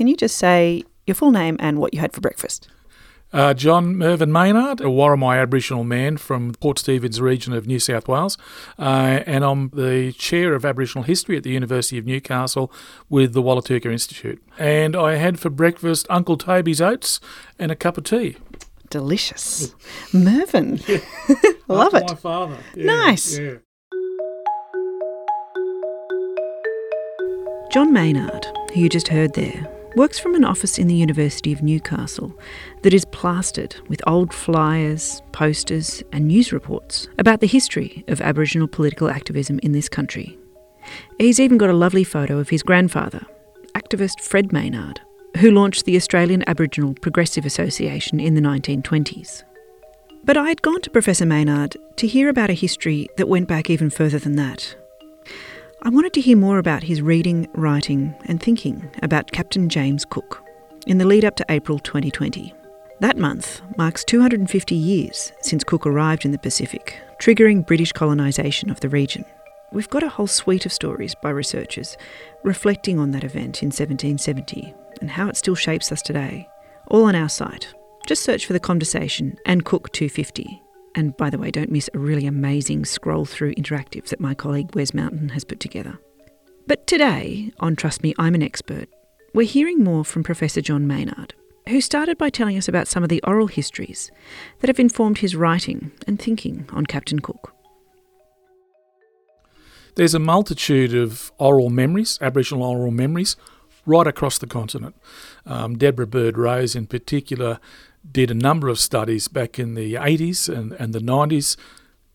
Can you just say your full name and what you had for breakfast? Uh, John Mervyn Maynard, a Worimi Aboriginal man from Port Stephens region of New South Wales, uh, and I'm the chair of Aboriginal History at the University of Newcastle with the Wollotuka Institute. And I had for breakfast Uncle Toby's oats and a cup of tea. Delicious. Mervyn. Yeah. Love it. My father. Yeah, Nice. Yeah. John Maynard, who you just heard there, works from an office in the University of Newcastle that is plastered with old flyers, posters, and news reports about the history of Aboriginal political activism in this country. He's even got a lovely photo of his grandfather, activist Fred Maynard, who launched the Australian Aboriginal Progressive Association in the 1920s. But I had gone to Professor Maynard to hear about a history that went back even further than that. I wanted to hear more about his reading, writing, and thinking about Captain James Cook in the lead up to April 2020. That month marks 250 years since Cook arrived in the Pacific, triggering British colonisation of the region. We've got a whole suite of stories by researchers reflecting on that event in 1770 and how it still shapes us today, all on our site. Just search for the conversation and Cook 250. And by the way, don't miss a really amazing scroll through interactive that my colleague Wes Mountain has put together. But today, on Trust Me, I'm an Expert, we're hearing more from Professor John Maynard, who started by telling us about some of the oral histories that have informed his writing and thinking on Captain Cook. There's a multitude of oral memories, Aboriginal oral memories, right across the continent. Um, Deborah Bird Rose, in particular, did a number of studies back in the 80s and, and the 90s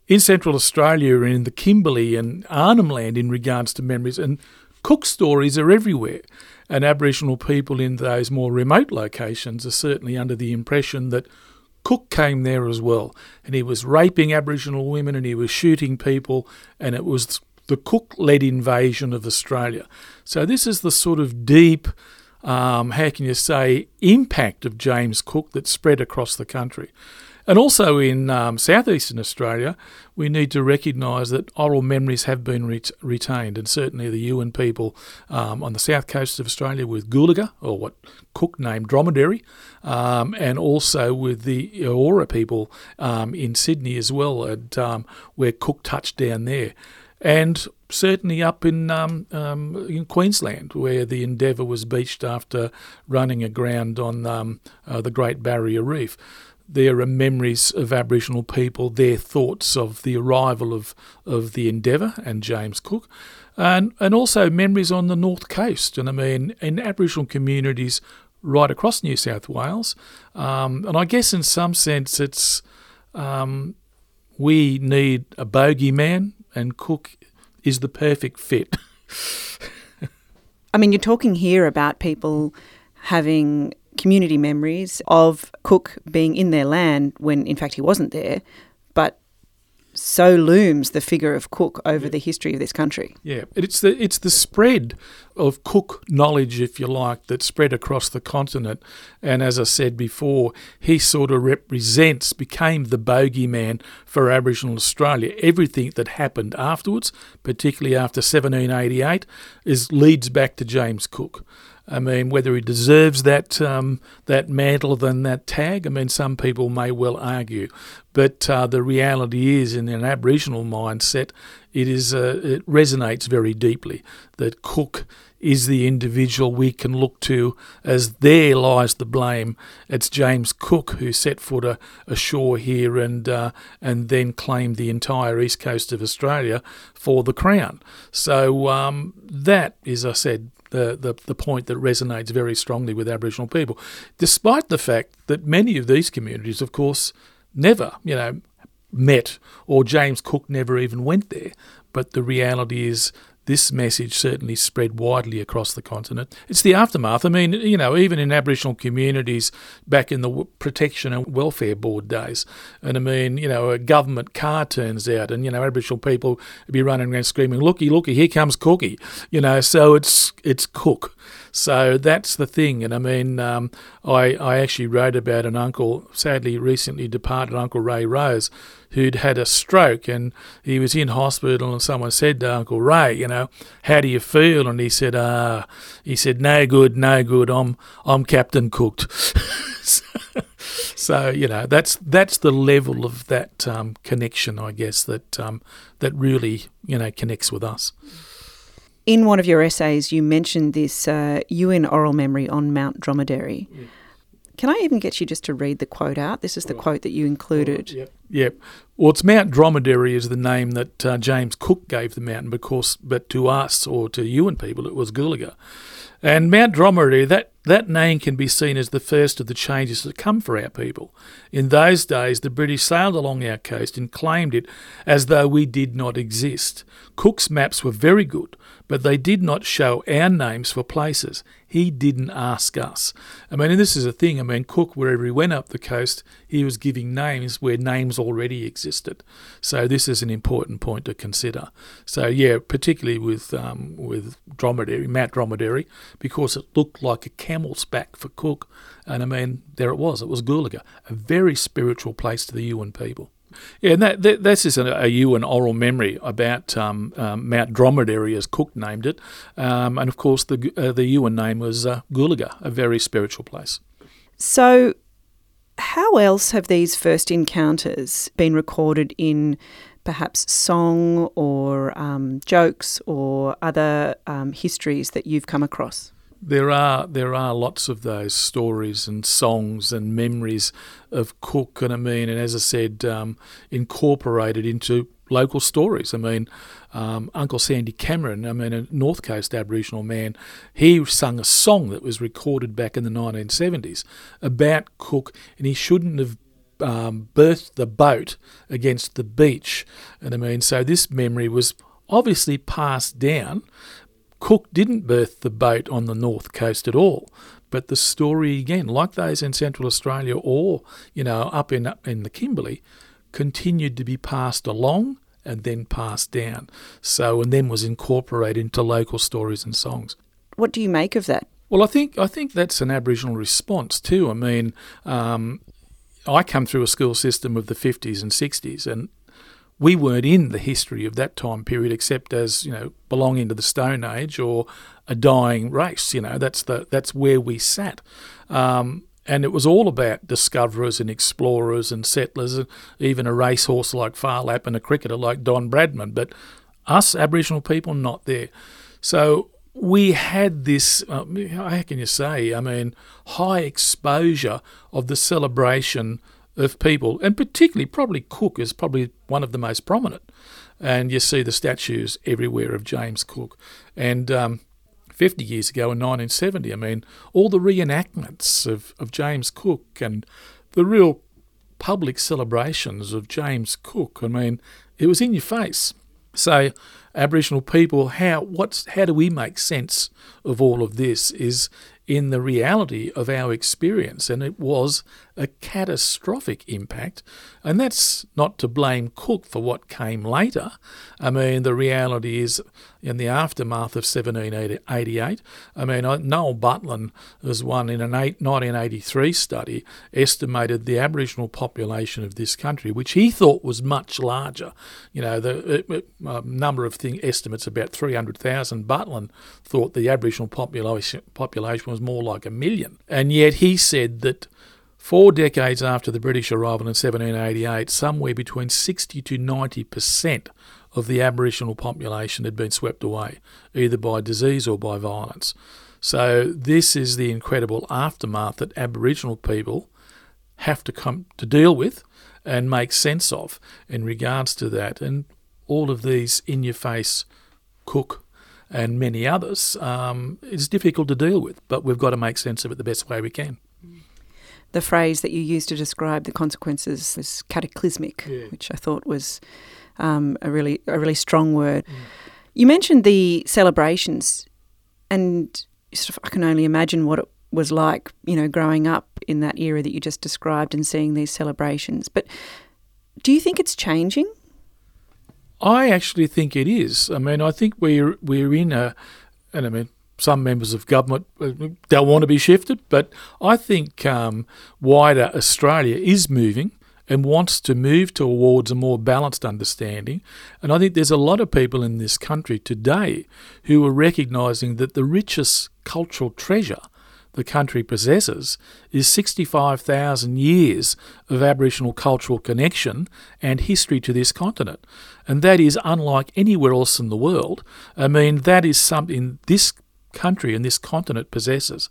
in Central Australia and in the Kimberley and Arnhem Land in regards to memories. And Cook stories are everywhere. And Aboriginal people in those more remote locations are certainly under the impression that Cook came there as well. And he was raping Aboriginal women and he was shooting people, and it was the Cook led invasion of Australia. So, this is the sort of deep, um, how can you say, impact of James Cook that spread across the country. And also in um, southeastern Australia, we need to recognise that oral memories have been ret- retained, and certainly the Yuin people um, on the south coast of Australia with Gulaga, or what Cook named Dromedary, um, and also with the Eora people um, in Sydney as well, and um, where Cook touched down there. And certainly up in um, um, in Queensland, where the Endeavour was beached after running aground on um, uh, the Great Barrier Reef there are memories of Aboriginal people, their thoughts of the arrival of, of the Endeavour and James Cook, and, and also memories on the North Coast. And I mean, in Aboriginal communities right across New South Wales. Um, and I guess in some sense, it's um, we need a bogeyman, and Cook is the perfect fit. I mean, you're talking here about people having community memories of Cook being in their land when in fact he wasn't there, but so looms the figure of Cook over the history of this country. Yeah, it's the it's the spread of Cook knowledge, if you like, that spread across the continent. And as I said before, he sort of represents, became the bogeyman for Aboriginal Australia. Everything that happened afterwards, particularly after 1788, is leads back to James Cook. I mean, whether he deserves that um, that mantle than that tag, I mean, some people may well argue, but uh, the reality is, in an Aboriginal mindset, it is uh, it resonates very deeply that Cook is the individual we can look to as there lies the blame. It's James Cook who set foot ashore here and uh, and then claimed the entire east coast of Australia for the crown. So um, that, as I said, the, the, the point that resonates very strongly with Aboriginal people, despite the fact that many of these communities, of course, never, you know, met or James Cook never even went there. But the reality is this message certainly spread widely across the continent. It's the aftermath. I mean, you know, even in Aboriginal communities back in the Protection and Welfare Board days, and I mean, you know, a government car turns out, and you know, Aboriginal people would be running around screaming, "Looky, looky, here comes Cookie!" You know, so it's it's Cook. So that's the thing. And I mean, um, I, I actually wrote about an uncle, sadly recently departed Uncle Ray Rose, who'd had a stroke and he was in hospital and someone said to Uncle Ray, you know, how do you feel? And he said, ah, he said, no good, no good. I'm I'm Captain Cooked. so you know that's that's the level of that um, connection, I guess that um, that really you know connects with us. In one of your essays, you mentioned this uh, Yuin oral memory on Mount Dromedary. Yeah. Can I even get you just to read the quote out? This is the quote that you included. Yep. Yep. Well, it's Mount Dromedary is the name that uh, James Cook gave the mountain, because, but to us or to Yuin people, it was Gulaga. And Mount Dromedary, that, that name can be seen as the first of the changes that come for our people. In those days, the British sailed along our coast and claimed it as though we did not exist. Cook's maps were very good, but they did not show our names for places. He didn't ask us. I mean, this is a thing. I mean, Cook, wherever he went up the coast, he was giving names where names already existed. So this is an important point to consider. So yeah, particularly with um, with dromedary, Mount Dromedary, because it looked like a camel's back for Cook. And I mean, there it was. It was Gulaga, a very spiritual place to the Yuin people. Yeah, and that, that this is a, a oral memory about um, um, Mount Dromedary, as Cook named it, um, and of course the uh, the Yuin name was uh, a very spiritual place. So, how else have these first encounters been recorded in? Perhaps song or um, jokes or other um, histories that you've come across? There are there are lots of those stories and songs and memories of Cook, and I mean, and as I said, um, incorporated into local stories. I mean, um, Uncle Sandy Cameron, I mean, a North Coast Aboriginal man, he sung a song that was recorded back in the 1970s about Cook, and he shouldn't have um, berthed the boat against the beach. And I mean, so this memory was obviously passed down Cook didn't berth the boat on the north coast at all. But the story again, like those in Central Australia or you know up in up in the Kimberley, continued to be passed along and then passed down. So and then was incorporated into local stories and songs. What do you make of that? Well, I think I think that's an Aboriginal response too. I mean, um, I come through a school system of the 50s and 60s, and we weren't in the history of that time period except as you know belonging to the Stone Age or a dying race. You know that's the that's where we sat. Um, and it was all about discoverers and explorers and settlers, and even a racehorse like Phar Lap and a cricketer like Don Bradman. But us Aboriginal people, not there. So we had this, uh, how can you say, I mean, high exposure of the celebration of people, and particularly probably Cook is probably one of the most prominent. And you see the statues everywhere of James Cook. And um, 50 years ago in 1970, I mean, all the reenactments of, of James Cook and the real public celebrations of James Cook, I mean, it was in your face. So, Aboriginal people, how what's how do we make sense of all of this? Is in the reality of our experience, and it was a catastrophic impact. And that's not to blame Cook for what came later. I mean, the reality is, in the aftermath of 1788, I mean, uh, Noel Butlin was one in an 1983 study, estimated the Aboriginal population of this country, which he thought was much larger. You know, the uh, uh, uh number of thing, estimates about 300,000. Butlin thought the Aboriginal population, population was more like a million. And yet he said that Four decades after the British arrival in 1788, somewhere between 60 to 90% of the Aboriginal population had been swept away, either by disease or by violence. So, this is the incredible aftermath that Aboriginal people have to come to deal with and make sense of in regards to that. And all of these in your face Cook and many others um, is difficult to deal with, but we've got to make sense of it the best way we can the phrase that you used to describe the consequences was cataclysmic, yeah. which I thought was um, a really a really strong word. Mm. You mentioned the celebrations, and sort of I can only imagine what it was like, you know, growing up in that era that you just described and seeing these celebrations. But do you think it's changing? I actually think it is. I mean, I think we're we're in a, and I mean, some members of government uh, don't want to be shifted, but I think um, wider Australia is moving and wants to move towards a more balanced understanding. And I think there's a lot of people in this country today who are recognising that the richest cultural treasure the country possesses is 65,000 years of Aboriginal cultural connection and history to this continent. And that is unlike anywhere else in the world. I mean, that is something this country and this continent possesses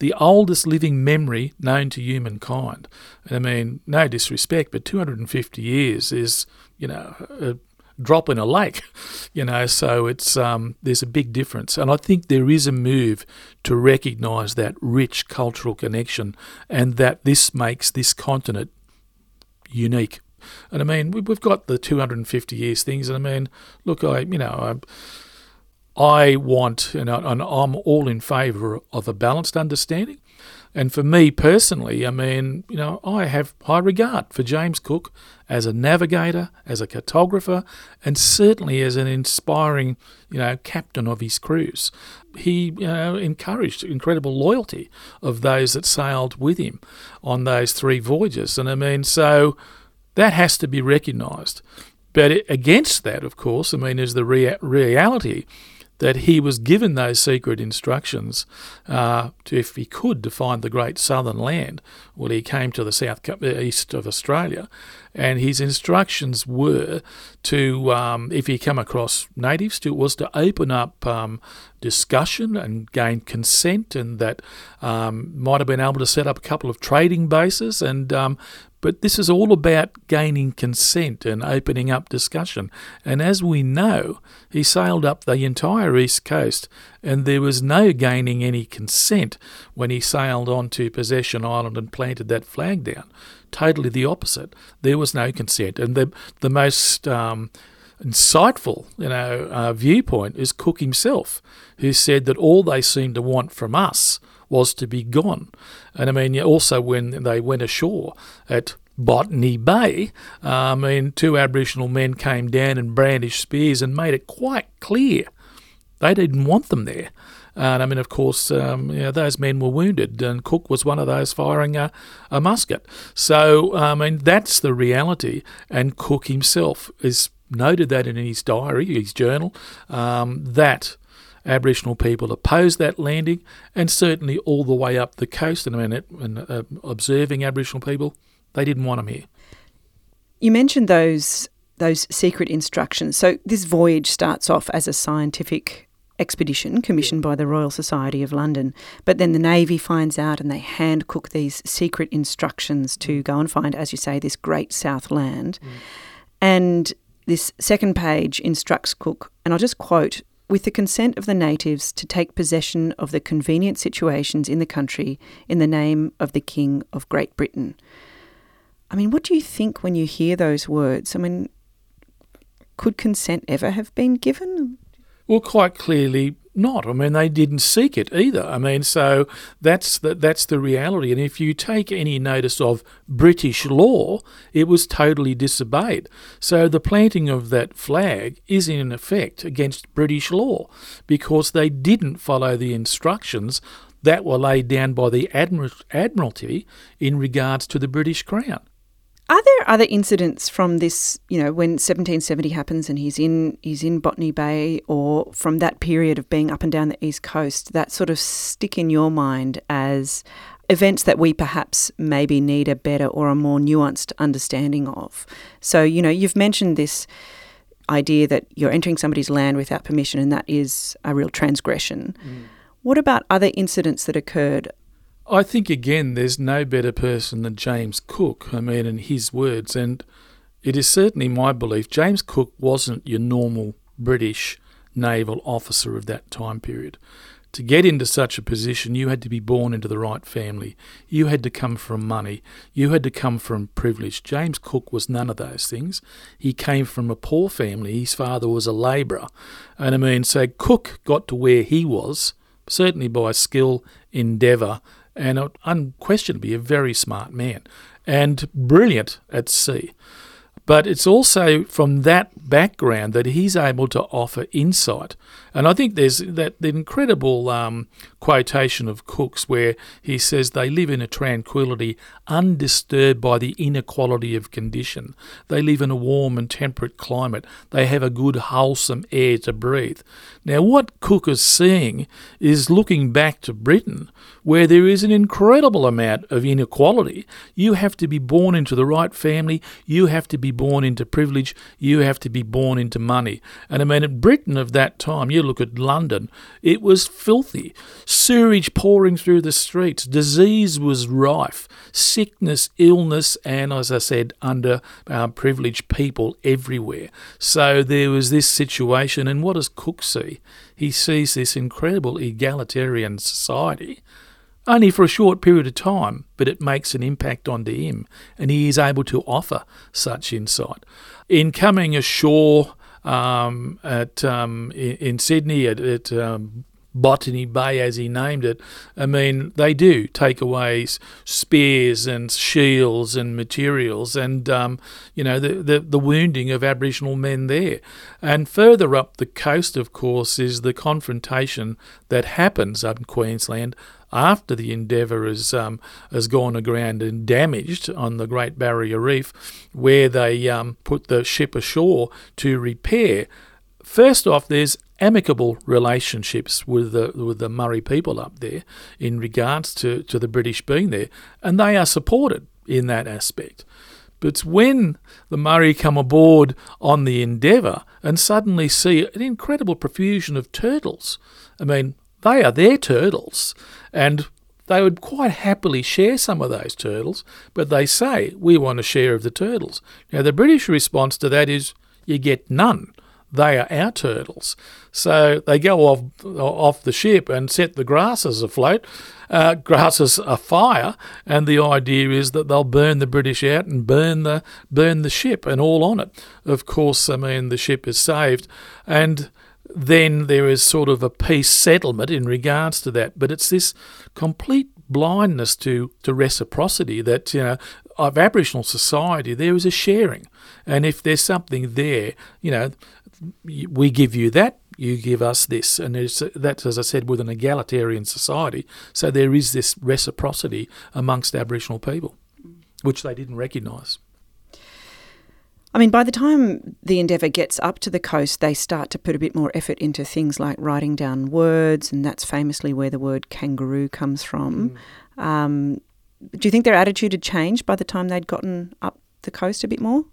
the oldest living memory known to humankind. I mean, no disrespect, but 250 years is, you know, a drop in a lake, you know. So it's um, there's a big difference, and I think there is a move to recognise that rich cultural connection, and that this makes this continent unique. And I mean, we've got the 250 years things, and I mean, look, I you know. I, I want, and I'm all in favour of a balanced understanding. And for me personally, I mean, you know, I have high regard for James Cook as a navigator, as a cartographer, and certainly as an inspiring, you know, captain of his crews. He, you know, encouraged incredible loyalty of those that sailed with him on those three voyages. And I mean, so that has to be recognised. But against that, of course, I mean, is the rea- reality that he was given those secret instructions uh, to, if he could, to find the great southern land. Well, he came to the south east of Australia, and his instructions were to, um, if he come across natives, to was to open up um, discussion and gain consent, and that um, might have been able to set up a couple of trading bases and um, but this is all about gaining consent and opening up discussion. And as we know, he sailed up the entire east coast, and there was no gaining any consent when he sailed on to Possession Island and planted that flag down. Totally the opposite. There was no consent. And the, the most. Um, insightful, you know, uh, viewpoint is Cook himself, who said that all they seemed to want from us was to be gone. And I mean, also when they went ashore at Botany Bay, uh, I mean, two Aboriginal men came down and brandished spears and made it quite clear they didn't want them there. And I mean, of course, um, you know, those men were wounded, and Cook was one of those firing a, a musket. So, I mean, that's the reality. And Cook himself has noted that in his diary, his journal, um, that Aboriginal people opposed that landing, and certainly all the way up the coast. And and, uh, observing Aboriginal people, they didn't want them here. You mentioned those those secret instructions. So this voyage starts off as a scientific expedition commissioned by the Royal Society of London, but then the Navy finds out and they hand cook these secret instructions to mm. go and find, as you say, this great South land. Mm. And this second page instructs Cook, and I'll just quote with the consent of the natives to take possession of the convenient situations in the country in the name of the King of Great Britain. I mean, what do you think when you hear those words? I mean, could consent ever have been given? Well, quite clearly, not. I mean, they didn't seek it either. I mean, so that's the, that's the reality. And if you take any notice of British law, it was totally disobeyed. So the planting of that flag is in effect against British law because they didn't follow the instructions that were laid down by the Admiralty in regards to the British Crown. Are there other incidents from this, you know, when 1770 happens and he's in he's in Botany Bay or from that period of being up and down the east coast that sort of stick in your mind as events that we perhaps maybe need a better or a more nuanced understanding of. So, you know, you've mentioned this idea that you're entering somebody's land without permission and that is a real transgression. Mm. What about other incidents that occurred I think again, there's no better person than James Cook. I mean, in his words, and it is certainly my belief James Cook wasn't your normal British naval officer of that time period. To get into such a position, you had to be born into the right family. You had to come from money. You had to come from privilege. James Cook was none of those things. He came from a poor family. His father was a labourer. And I mean, so Cook got to where he was, certainly by skill, endeavour, and unquestionably a very smart man and brilliant at sea. But it's also from that background that he's able to offer insight. And I think there's that incredible um, quotation of Cook's where he says they live in a tranquility undisturbed by the inequality of condition. They live in a warm and temperate climate. They have a good, wholesome air to breathe. Now, what Cook is seeing is looking back to Britain, where there is an incredible amount of inequality. You have to be born into the right family, you have to be born into privilege, you have to be born into money. And I mean, in Britain of that time, you look at London, it was filthy. Sewage pouring through the streets, disease was rife, sickness, illness, and as I said, under uh, people everywhere. So there was this situation, and what does Cook see? He sees this incredible egalitarian society only for a short period of time, but it makes an impact onto him, and he is able to offer such insight. In coming ashore um, at um, in, Sydney at, at um, Botany Bay, as he named it, I mean, they do take away spears and shields and materials and, um, you know, the, the, the, wounding of Aboriginal men there. And further up the coast, of course, is the confrontation that happens up in Queensland after the Endeavour has um, has gone aground and damaged on the Great Barrier Reef, where they um, put the ship ashore to repair. First off, there's amicable relationships with the with the Murri people up there in regards to, to the British being there, and they are supported in that aspect. But when the Murri come aboard on the Endeavour and suddenly see an incredible profusion of turtles, I mean, they are their turtles, and they would quite happily share some of those turtles, but they say, we want a share of the turtles. Now, the British response to that is, you get none. They are our turtles. So they go off off the ship and set the grasses afloat, uh, grasses afire, and the idea is that they'll burn the British out and burn the burn the ship and all on it. Of course, I mean the ship is saved, and then there is sort of a peace settlement in regards to that. But it's this complete blindness to, to reciprocity that, you know, of Aboriginal society, there is a sharing. And if there's something there, you know, we give you that, you give us this. And that's, as I said, with an egalitarian society. So there is this reciprocity amongst Aboriginal people, which they didn't recognise. I mean, by the time the Endeavour gets up to the coast, they start to put a bit more effort into things like writing down words, and that's famously where the word kangaroo comes from. Mm. Um, do you think their attitude had changed by the time they'd gotten up the coast a bit more?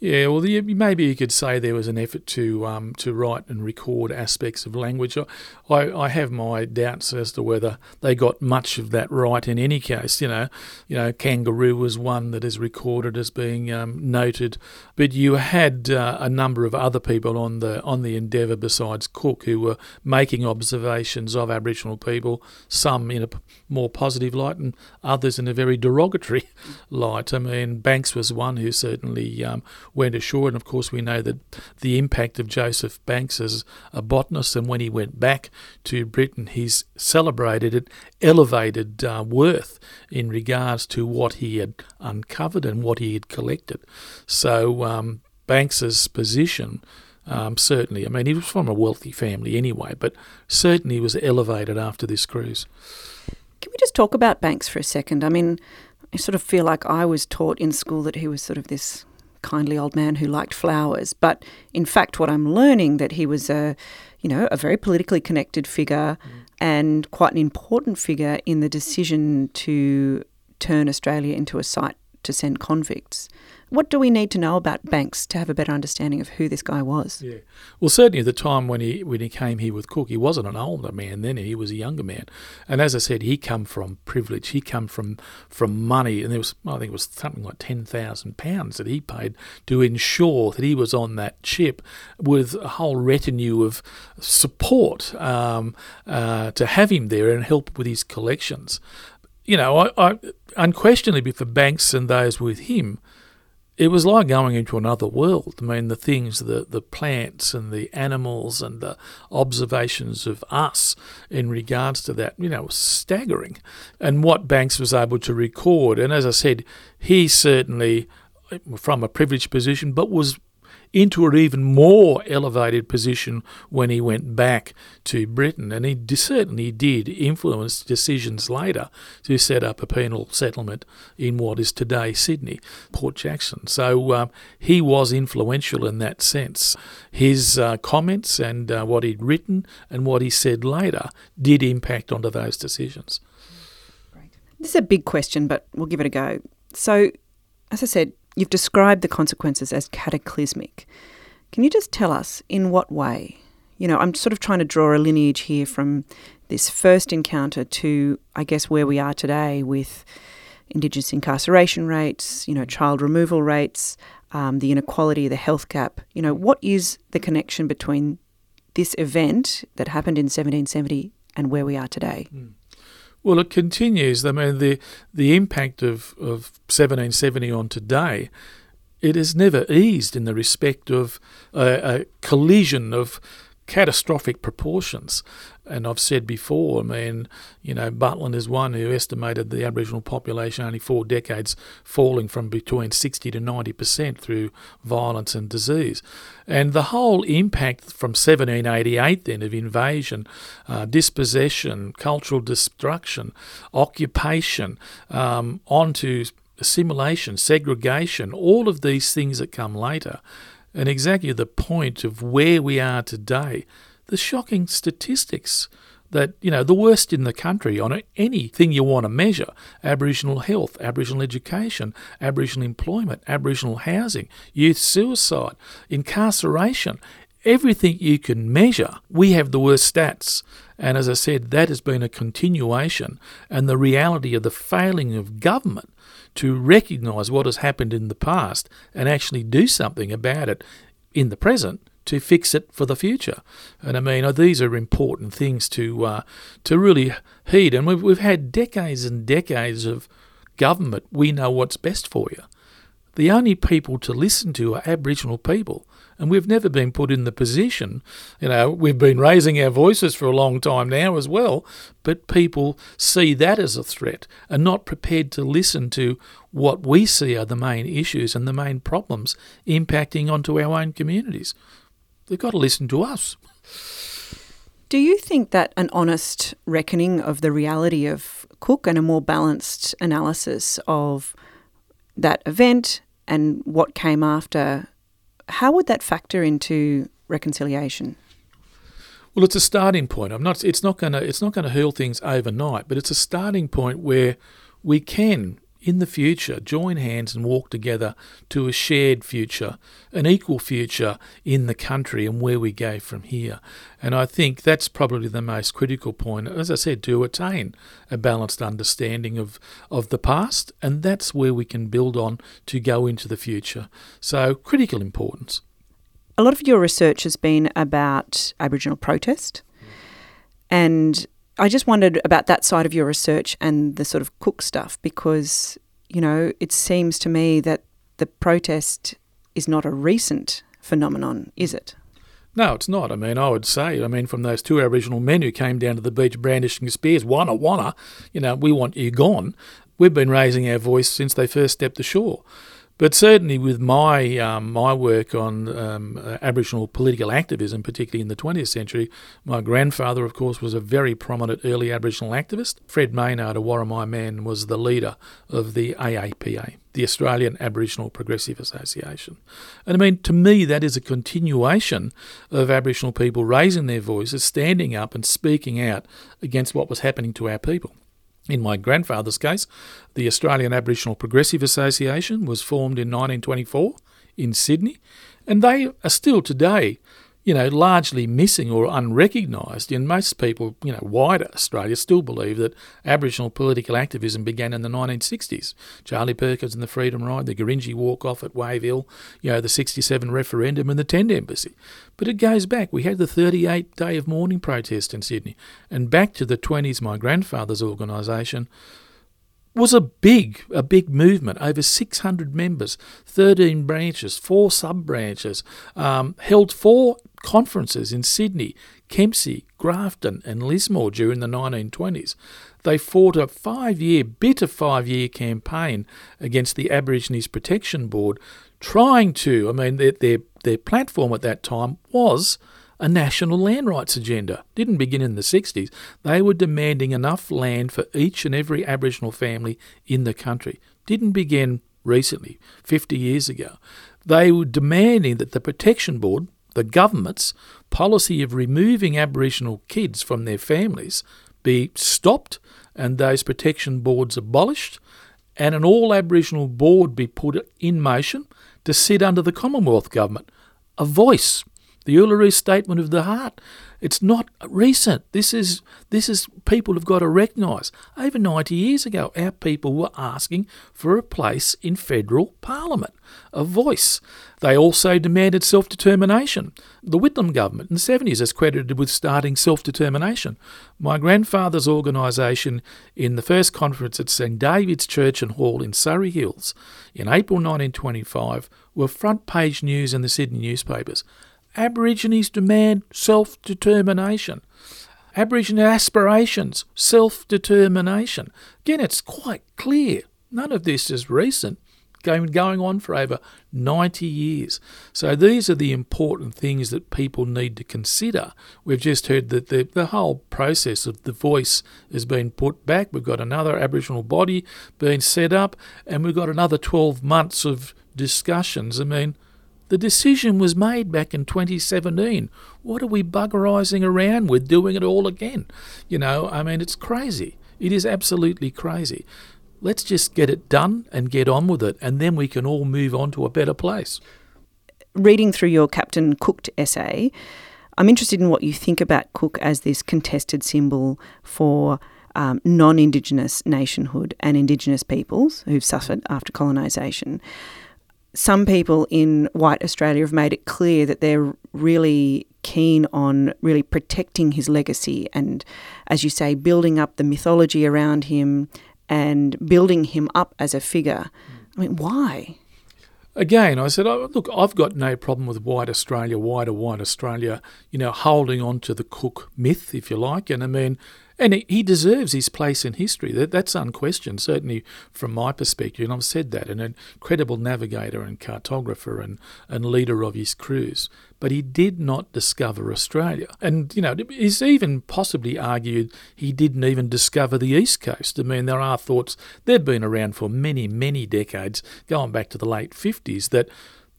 Yeah, well, maybe you could say there was an effort to um, to write and record aspects of language. I, I have my doubts as to whether they got much of that right. In any case, you know, you know, kangaroo was one that is recorded as being um, noted, but you had uh, a number of other people on the on the Endeavour besides Cook who were making observations of Aboriginal people, some in a more positive light and others in a very derogatory light. I mean, Banks was one who certainly um, went ashore. And of course, we know that the impact of Joseph Banks as a botanist, and when he went back to Britain, he's celebrated it, elevated uh, worth in regards to what he had uncovered and what he had collected. So um, Banks's position. Um, certainly, I mean, he was from a wealthy family anyway, but certainly was elevated after this cruise. Can we just talk about Banks for a second? I mean, I sort of feel like I was taught in school that he was sort of this kindly old man who liked flowers. But in fact, what I'm learning that he was a, you know, a very politically connected figure mm. and quite an important figure in the decision to turn Australia into a site to send convicts. What do we need to know about Banks to have a better understanding of who this guy was? Yeah, well, certainly at the time when he when he came here with Cook, he wasn't an older man then; he was a younger man. And as I said, he come from privilege. He come from from money, and there was I think it was something like ten thousand pounds that he paid to ensure that he was on that ship with a whole retinue of support um, uh, to have him there and help with his collections. You know, I, I unquestionably for Banks and those with him it was like going into another world. I mean, the things, the, the plants and the animals and the observations of us in regards to that, you know, staggering. And what Banks was able to record, and as I said, he certainly from a privileged position, but was into an even more elevated position when he went back to Britain. And he certainly did influence decisions later to set up a penal settlement in what is today Sydney, Port Jackson. So uh, he was influential in that sense. His uh, comments and uh, what he'd written and what he said later did impact onto those decisions. This is a big question, but we'll give it a go. So, as I said, You've described the consequences as cataclysmic. Can you just tell us in what way? You know, I'm sort of trying to draw a lineage here from this first encounter to, I guess, where we are today with Indigenous incarceration rates, you know, child removal rates, um, the inequality, the health gap. You know, what is the connection between this event that happened in 1770 and where we are today? Mm. Well, it continues. I mean, the the impact of, of 1770 on today, it has never eased in the respect of a, a collision of catastrophic proportions. And I've said before, I mean, you know, Butlin is one who estimated the Aboriginal population only four decades falling from between 60 to 90% through violence and disease. And the whole impact from 1788 then of invasion, uh, dispossession, cultural destruction, occupation, um, onto assimilation, segregation, all of these things that come later and exactly the point of where we are today, the shocking statistics that, you know, the worst in the country on anything you want to measure Aboriginal health, Aboriginal education, Aboriginal employment, Aboriginal housing, youth suicide, incarceration, everything you can measure, we have the worst stats. And as I said, that has been a continuation and the reality of the failing of government to recognise what has happened in the past and actually do something about it in the present to fix it for the future. And I mean, these are important things to uh, to really heed. And we've, we've had decades and decades of government. We know what's best for you. The only people to listen to are Aboriginal people. And we've never been put in the position, you know, we've been raising our voices for a long time now as well, but people see that as a threat and not prepared to listen to what we see are the main issues and the main problems impacting onto our own communities. They've got to listen to us. Do you think that an honest reckoning of the reality of Cook and a more balanced analysis of that event and what came after how would that factor into reconciliation? Well, it's a starting point. I'm not. It's not going to. It's not going to heal things overnight, but it's a starting point where we can, in the future, join hands and walk together to a shared future, an equal future in the country and where we go from here. And I think that's probably the most critical point, as I said, to attain a balanced understanding of, of the past, and that's where we can build on to go into the future. So, critical importance. A lot of your research has been about Aboriginal protest, and I just wondered about that side of your research and the sort of Cook stuff because, you know, it seems to me that the protest is not a recent phenomenon, is it? No, it's not. I mean, I would say, I mean, from those two Aboriginal men who came down to the beach brandishing spears, wanna, wanna, you know, we want you gone. We've been raising our voice since they first stepped ashore. But certainly, with my um, my work on um, Aboriginal political activism, particularly in the 20th century, my grandfather, of course, was a very prominent early Aboriginal activist. Fred Maynard, a Worimi man, was the leader of the AAPA, the Australian Aboriginal Progressive Association. And I mean, to me, that is a continuation of Aboriginal people raising their voices, standing up and speaking out against what was happening to our people. In my grandfather's case, the Australian Aboriginal Progressive Association was formed in 1924 in Sydney, and they are still today you know, largely missing or unrecognised. And most people, you know, wider Australia still believe that Aboriginal political activism began in the 1960s. Charlie Perkins and the Freedom Ride, the Gurindji walk off at Wave Hill, you know, the 67 referendum and the Tent Embassy. But it goes back. We had the 38 day of mourning protest in Sydney. And back to the 20s, my grandfather's organisation was a big, a big movement. Over 600 members, 13 branches, four sub branches, um, held four conferences in Sydney, Kempsey, Grafton, and Lismore during the 1920s. They fought a five year, bitter five year campaign against the Aborigines Protection Board, trying to, I mean, their, their, their platform at that time was a national land rights agenda. Didn't begin in the 60s. They were demanding enough land for each and every Aboriginal family in the country. Didn't begin recently, 50 years ago. They were demanding that the Protection Board, the government's policy of removing Aboriginal kids from their families, be stopped and those protection boards abolished and an all Aboriginal board be put in motion to sit under the Commonwealth Government. A voice the Uluru Statement of the Heart. It's not recent. This is this is people have got to recognise. Over 90 years ago, our people were asking for a place in federal parliament, a voice. They also demanded self-determination. The Whitlam government in the 70s is credited with starting self-determination. My grandfather's organisation in the first conference at St David's Church and Hall in Surry Hills in April 1925 were front page news in the Sydney newspapers. Aborigines demand self determination. Aboriginal aspirations, self determination. Again, it's quite clear. None of this is recent, going, going on for over 90 years. So these are the important things that people need to consider. We've just heard that the, the whole process of the voice has been put back. We've got another Aboriginal body being set up, and we've got another 12 months of discussions. I mean, the decision was made back in 2017. What are we buggerizing around with doing it all again? You know, I mean, it's crazy. It is absolutely crazy. Let's just get it done and get on with it, and then we can all move on to a better place. Reading through your Captain Cooked essay, I'm interested in what you think about Cook as this contested symbol for um, non Indigenous nationhood and Indigenous peoples who've suffered after colonisation some people in white Australia have made it clear that they're really keen on really protecting his legacy and, as you say, building up the mythology around him and building him up as a figure. I mean, why? Again, I said, oh, look, I've got no problem with white Australia, wider white Australia, you know, holding on to the Cook myth, if you like. And I mean, and he deserves his place in history. That, that's unquestioned, certainly from my perspective. And I've said that, an incredible navigator and cartographer and, and leader of his crews. But he did not discover Australia. And, you know, it's even possibly argued he didn't even discover the East Coast. I mean, there are thoughts, they've been around for many, many decades, going back to the late 50s, that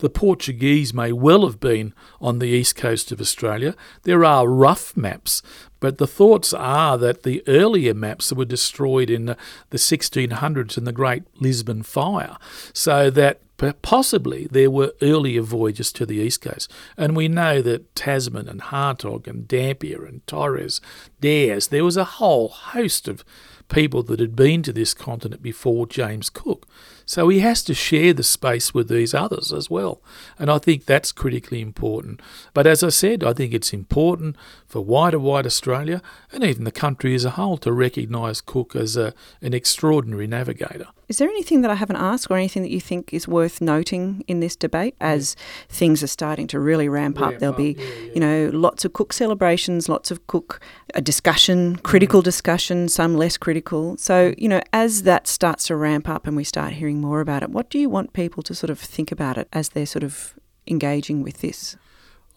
the Portuguese may well have been on the east coast of Australia. There are rough maps, but the thoughts are that the earlier maps were destroyed in the 1600s in the Great Lisbon Fire, so that possibly there were earlier voyages to the east coast. And we know that Tasman and Hartog and Dampier and Torres, Dares, there was a whole host of people that had been to this continent before James Cook. So he has to share the space with these others as well. And I think that's critically important. But as I said, I think it's important for wider, white Australia and even the country as a whole to recognise Cook as a, an extraordinary navigator. Is there anything that I haven't asked or anything that you think is worth noting in this debate as yeah. things are starting to really ramp, ramp up? There'll be, yeah, yeah. you know, lots of Cook celebrations, lots of Cook a discussion, critical mm. discussion, some less critical. So, you know, as that starts to ramp up and we start hearing more about it, what do you want people to sort of think about it as they're sort of engaging with this?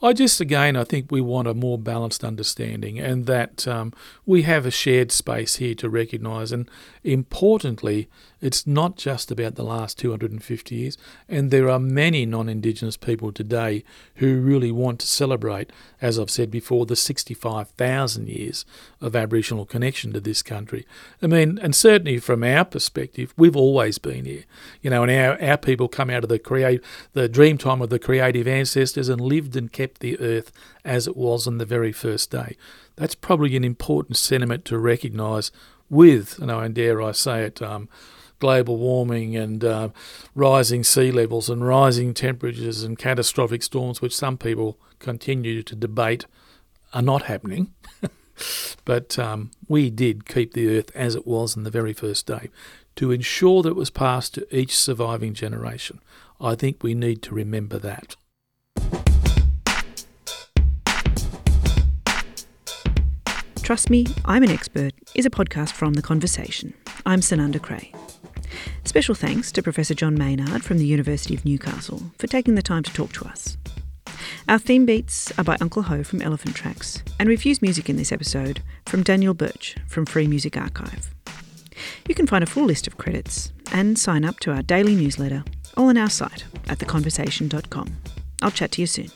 I just, again, I think we want a more balanced understanding and that um, we have a shared space here to recognise. And importantly, it's not just about the last 250 years, and there are many non Indigenous people today who really want to celebrate, as I've said before, the 65,000 years of Aboriginal connection to this country. I mean, and certainly from our perspective, we've always been here. You know, and our, our people come out of the create the dream time of the creative ancestors and lived and kept the earth as it was on the very first day. That's probably an important sentiment to recognise with, and dare I say it, um, global warming and uh, rising sea levels and rising temperatures and catastrophic storms, which some people continue to debate are not happening. but um, we did keep the earth as it was in the very first day to ensure that it was passed to each surviving generation. I think we need to remember that. Trust Me, I'm an Expert is a podcast from The Conversation. I'm Sunanda Creagh. Special thanks to Professor John Maynard from the University of Newcastle for taking the time to talk to us. Our theme beats are by Uncle Ho from Elephant Tracks, and we've used music in this episode from Daniel Birch from Free Music Archive. You can find a full list of credits and sign up to our daily newsletter all on our site at theconversation.com. I'll chat to you soon.